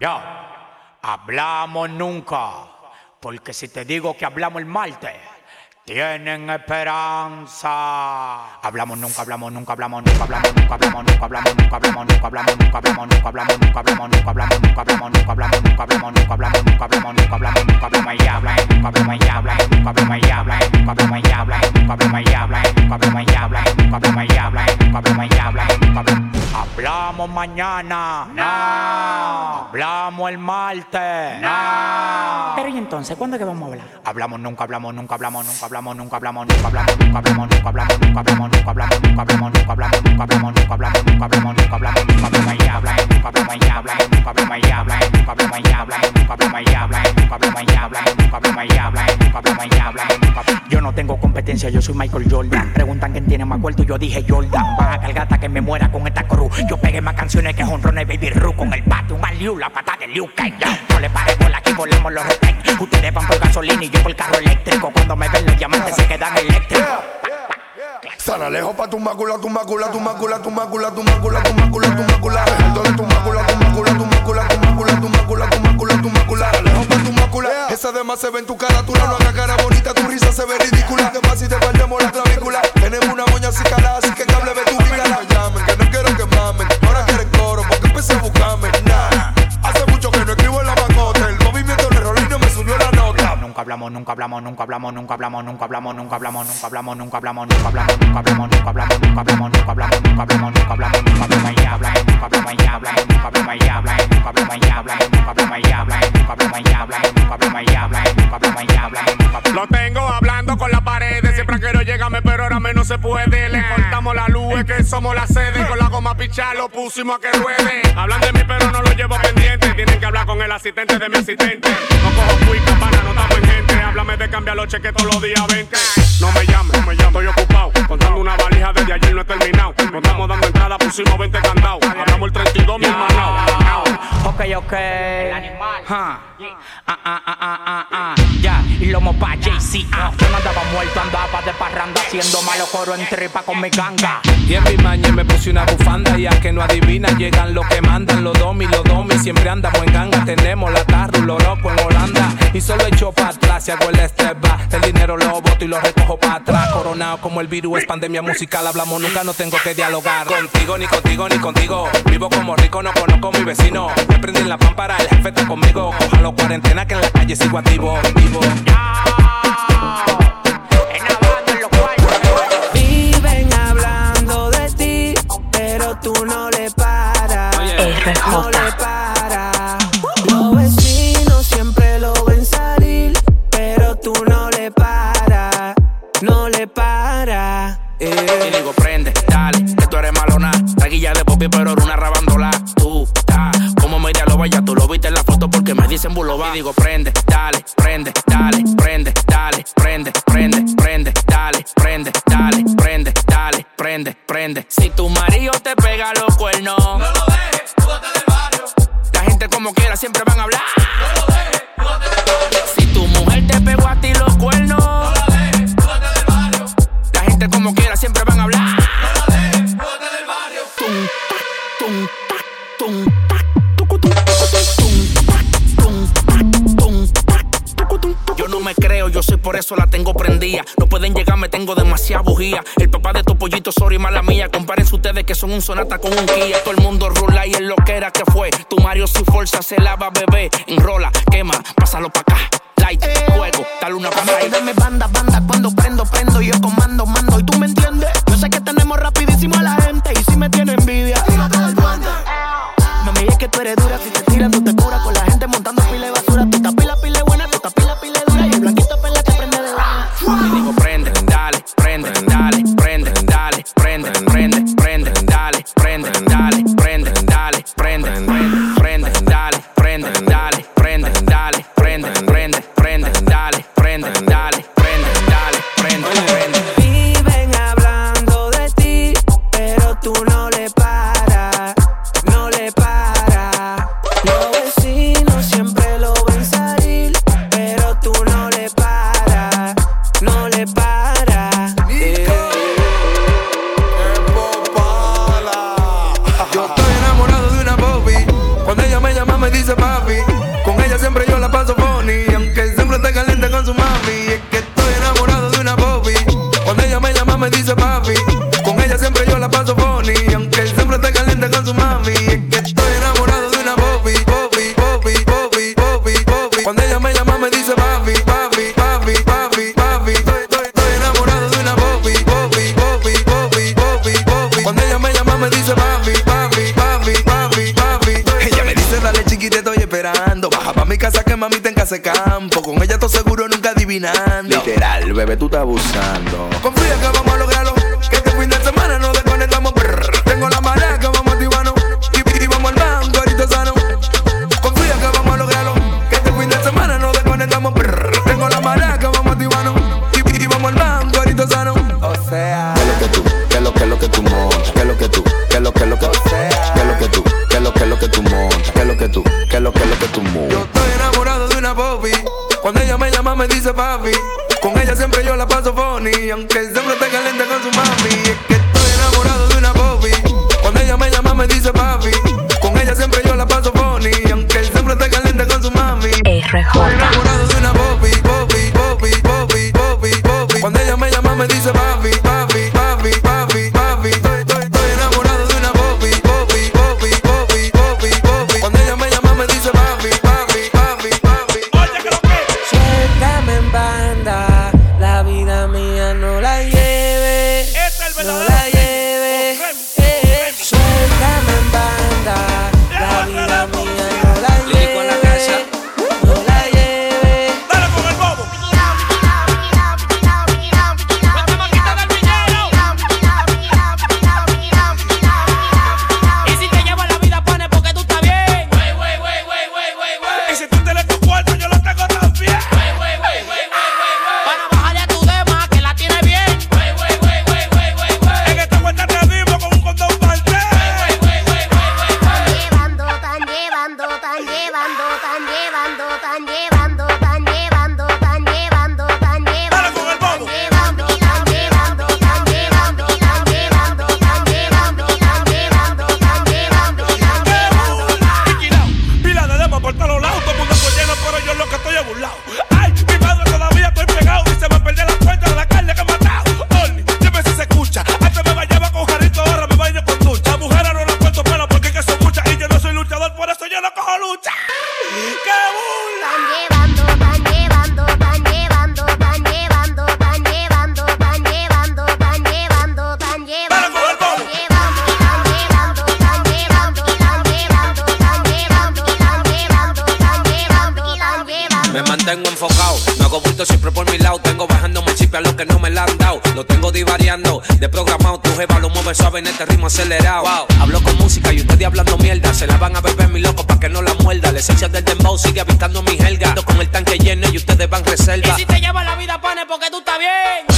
Yo, hablamos nunca, porque si te digo que hablamos el martes tienen esperanza. Hablamos nunca, hablamos nunca, hablamos nunca, hablamos nunca, hablamos nunca, hablamos nunca, hablamos nunca, hablamos nunca, hablamos nunca, hablamos nunca, hablamos nunca, hablamos nunca, hablamos nunca, hablamos nunca, hablamos nunca, hablamos nunca, hablamos nunca, hablamos nunca, hablamos ya, hablamos nunca, hablamos ya, hablamos nunca, hablamos ya, hablamos nunca, hablamos ya, hablamos nunca, hablamos ya, hablamos nunca, hablamos ya, hablamos nunca, hablamos ya, hablamos nunca, hablamos ya, hablamos nunca, hablamos mañana, no, hablamos el martes, no. Pero y entonces, ¿cuándo que vamos a hablar? Hablamos nunca, hablamos nunca, hablamos nunca, hablamos hablamos nunca, hablamos nunca, hablamos nunca, hablamos nunca, hablamos nunca, hablamos nunca, hablamos nunca, hablamos nunca, hablamos nunca, hablamos nunca, hablamos nunca, hablamos nunca, hablamos hablamos nunca, hablamos ya, hablamos nunca, hablamos ya, hablamos nunca, hablamos ya, hablamos nunca, hablamos ya, hablamos nunca, hablamos ya, hablamos nunca, hablamos ya, hablamos nunca, hablamos ya, hablamos nunca. Yo no tengo competencia, yo soy Michael Jordan. Preguntan quién tiene más cuarto y yo dije Jordan. Baja cargata que me muera con esta cruz. Yo pegué más canciones que Honron y Baby Ru con el un Liu, la patada de Liu Kang. No le pare por aquí, volemos los retén. Ustedes van por gasolina y yo por carro eléctrico. Cuando me ven los diamantes se quedan eléctricos. Sana lejos pa' tu mácula, tu mácula, tu mácula, tu mácula, tu mácula, tu mácula, tu mácula. De tu mácula, tu mácula, tu mácula, tu mácula, tu mácula, tu mácula, tu mácula. Lejos pa' tu mácula. Esa demás se ve en tu cara, tú no hagas cara bonita, tu risa se ve ridícula. Demás si te perdemos la clavícula. Tenemos una moña así calada, así que cable ve tu vida. No llamen, que no quiero que mamen. Ahora quieren coro, porque empecé a buscarme. Hablamos, nunca hablamos, nunca hablamos, nunca hablamos, nunca hablamos, nunca hablamos, nunca hablamos, nunca hablamos, nunca hablamos, nunca hablamos, nunca hablamos, nunca hablamos, nunca hablamos, nunca hablamos, nunca hablamos, nunca hablamos, ya hablamos, nunca hablamos, ya hablamos, nunca hablamos, ya hablamos, nunca hablamos, ya hablamos, nunca hablamos, ya hablamos, nunca hablamos, ya hablamos, nunca hablamos, ya hablamos, nunca hablamos, ya hablamos, nunca hablamos. Lo tengo hablando con la pared. Siempre quiero llegarme, pero ahora me no se puede. Le cortamos la luz, es que somos la sede. Con la goma pichar lo pusimos a que ruede. Hablan de mí, pero no lo llevo pendiente. Tienen que hablar con el asistente de mi asistente. No cojo Cambiar los cheques todos los días 20. No me llames, no me llames, estoy ocupado. Contando una valija desde ayer no he terminado. No estamos dando entrada, pusimos 20 candados. Hablamos el 32 mil manao. Ok, ok. El animal. Ah, ah, ah, ah, ah, ah. Ya, y lomo pa' JC. Ah, yo no andaba muerto, andaba de parranda. Haciendo malo coro en tripa con mi ganga. Y en mi maña me puse una bufanda y a que no adivinan llegan lo que mandan los domi, los domi siempre andamos en ganga, tenemos la tarru, lo loco en Holanda y solo echo para atrás y hago el el dinero lo boto y lo recojo para atrás, coronado como el virus es pandemia musical, hablamos nunca, no tengo que dialogar. Contigo ni contigo ni contigo, vivo como rico, no conozco a mi vecino, me prendí en la pámpara, el jefe está conmigo, los cuarentena que en la calle sigo activo, vivo. Viven hablando de ti, pero tú no le paras. No le paras. No le paras. Y digo, prende, dale, que tú eres malona. Taguilla de popi, pero era una rabándola. Tú, ta, como media lo vaya, tú lo viste en la foto porque me dicen buloba. Y digo, prende, dale, prende, dale, prende, dale, prende, prende, prende, dale, prende, dale, prende, dale, prende, prende. Si tu marido te pega los cuernos, no lo dejes, del barrio. La gente como quiera siempre van a hablar. Eso la tengo prendida. No pueden llegar, me tengo demasiada bujía. El papá de tu pollito, sorry, mala mía. Comparen ustedes que son un sonata con un Kia. Todo el mundo rula y es lo que era que fue. Tu Mario sin fuerza se lava, bebé. Enrola, quema, pásalo pa' acá. Light, fuego, dale una A mí pasada. que dame banda, banda, cuando prendo, prendo, yo comando, campo. Con ella, estoy seguro, nunca adivinando. Literal, bebé, tú estás abusando. Confía que Aunque el siempre está caliente con su mami. Es que estoy enamorado de una Bobby. Cuando ella me llama, me dice papi. Con ella siempre yo la paso funny, aunque el siempre esté caliente con su mami. RJ. siempre por mi lado. Tengo bajando mi chip a los que no me la han dado. Lo tengo divariando, de programado. Tu jeva lo mueve suave en este ritmo acelerado. Wow. Hablo con música y ustedes hablando mierda. Se la van a beber mi loco pa' que no la muerda. La esencia del dembow sigue avistando mi helga. Ando con el tanque lleno y ustedes van reserva. Y si te lleva la vida, pane, porque tú estás bien.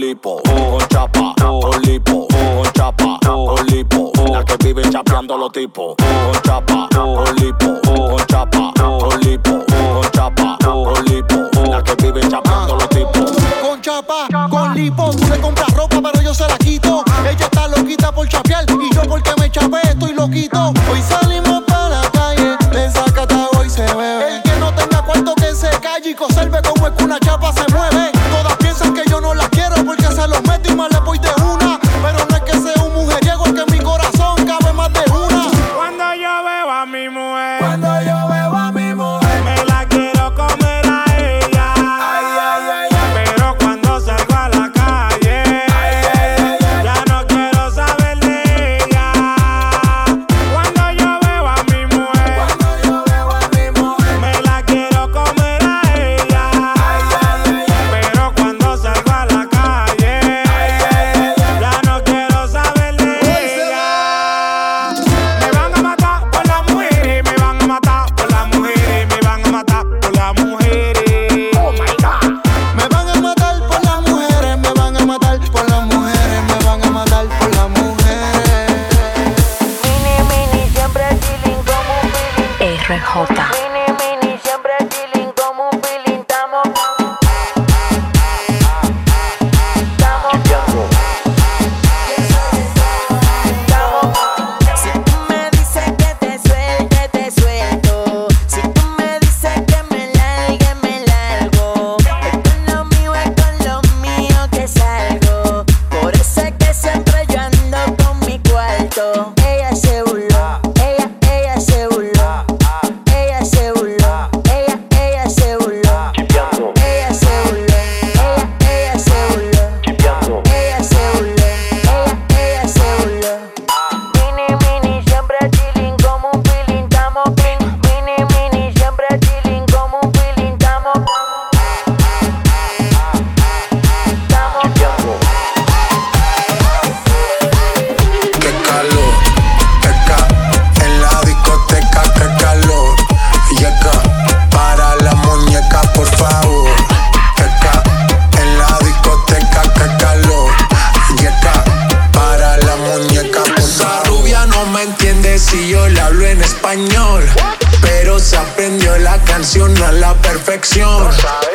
lipo, con chapa, con lipo, con chapa, con lipo. La que vive chapeando los tipos, con chapa, con lipo, con chapa, con lipo, con chapa, con lipo. La que vive chapeando los tipos. Con chapa, con lipo, tú le compras ropa, pero yo se la quito. Ella está loquita por chapear y yo porque me chapé estoy loquito. Hoy salimos para la calle, me saca hoy se ve. El que no tenga cuarto que se calle y conserve como es una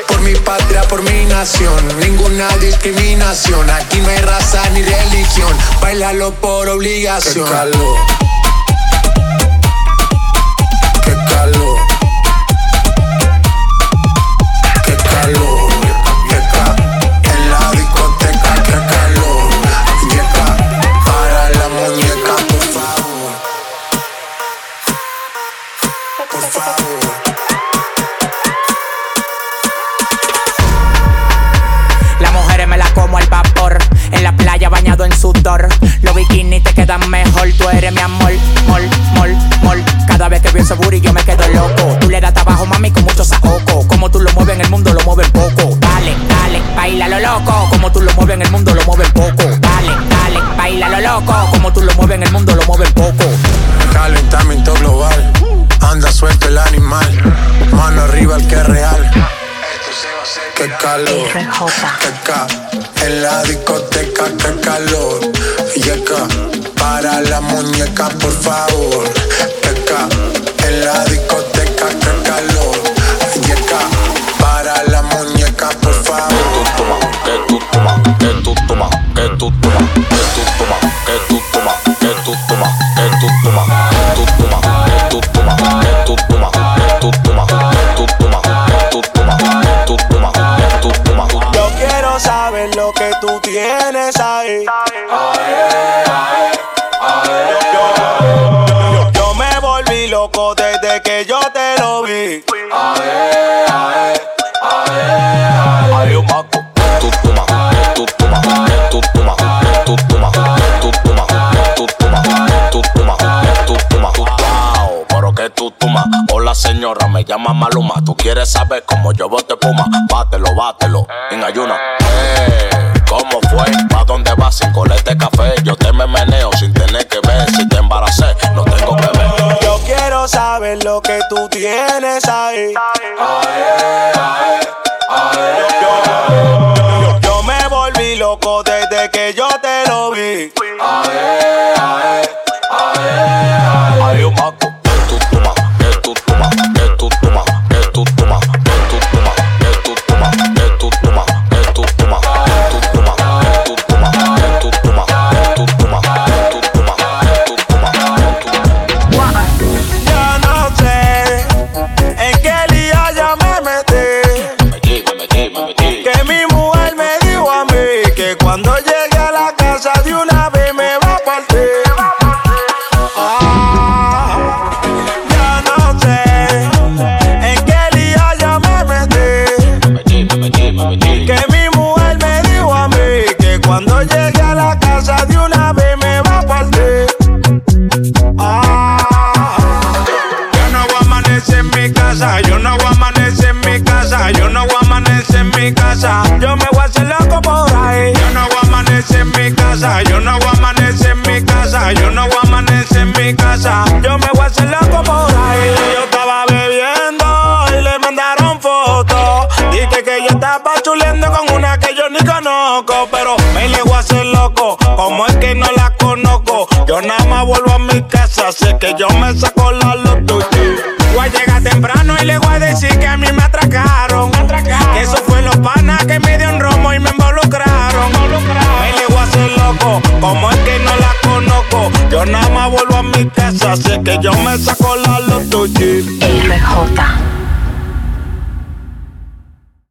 Por mi patria, por mi nación, ninguna discriminación. Aquí no hay raza ni religión, bailalo por obligación. Qué calor. Qué calor. loco. Como tú lo mueves en el mundo, lo mueven poco. Calentamiento global. Anda suelto el animal. Mano arriba el que es real. Qué calor, qué ca en la discoteca, qué calor, yeca, para la muñeca, por favor, qué ca en la discoteca, qué calor, yeca, para la muñeca, por favor. Que tú toma, que tú toma, que tú toma, que tú toma. Hola señora, me llama Maluma. Tú quieres saber cómo yo bote puma. Bátelo, bátelo, en ayuna. Eh, ¿Cómo fue? ¿Pa dónde vas sin colete café? Yo te me meneo sin tener que ver. Si te embaracé, no tengo que ver. Yo quiero saber lo que tú tienes ahí. Ae, ae, yo, yo, me volví loco desde que yo te lo vi. Hay un maco que yo estaba chuleando con una que yo ni conozco, pero me le voy a hacer loco. Como es que no la conozco, yo nada más vuelvo a mi casa, sé que yo me saco la loto. Voy a llegar temprano y le voy a decir que a mí me atracaron. Que eso fue los panas que me dio un romo y me involucraron. Me le voy a hacer loco, como es que no la conozco. Yo nada más vuelvo a mi casa, sé que yo me saco la loto. RJ.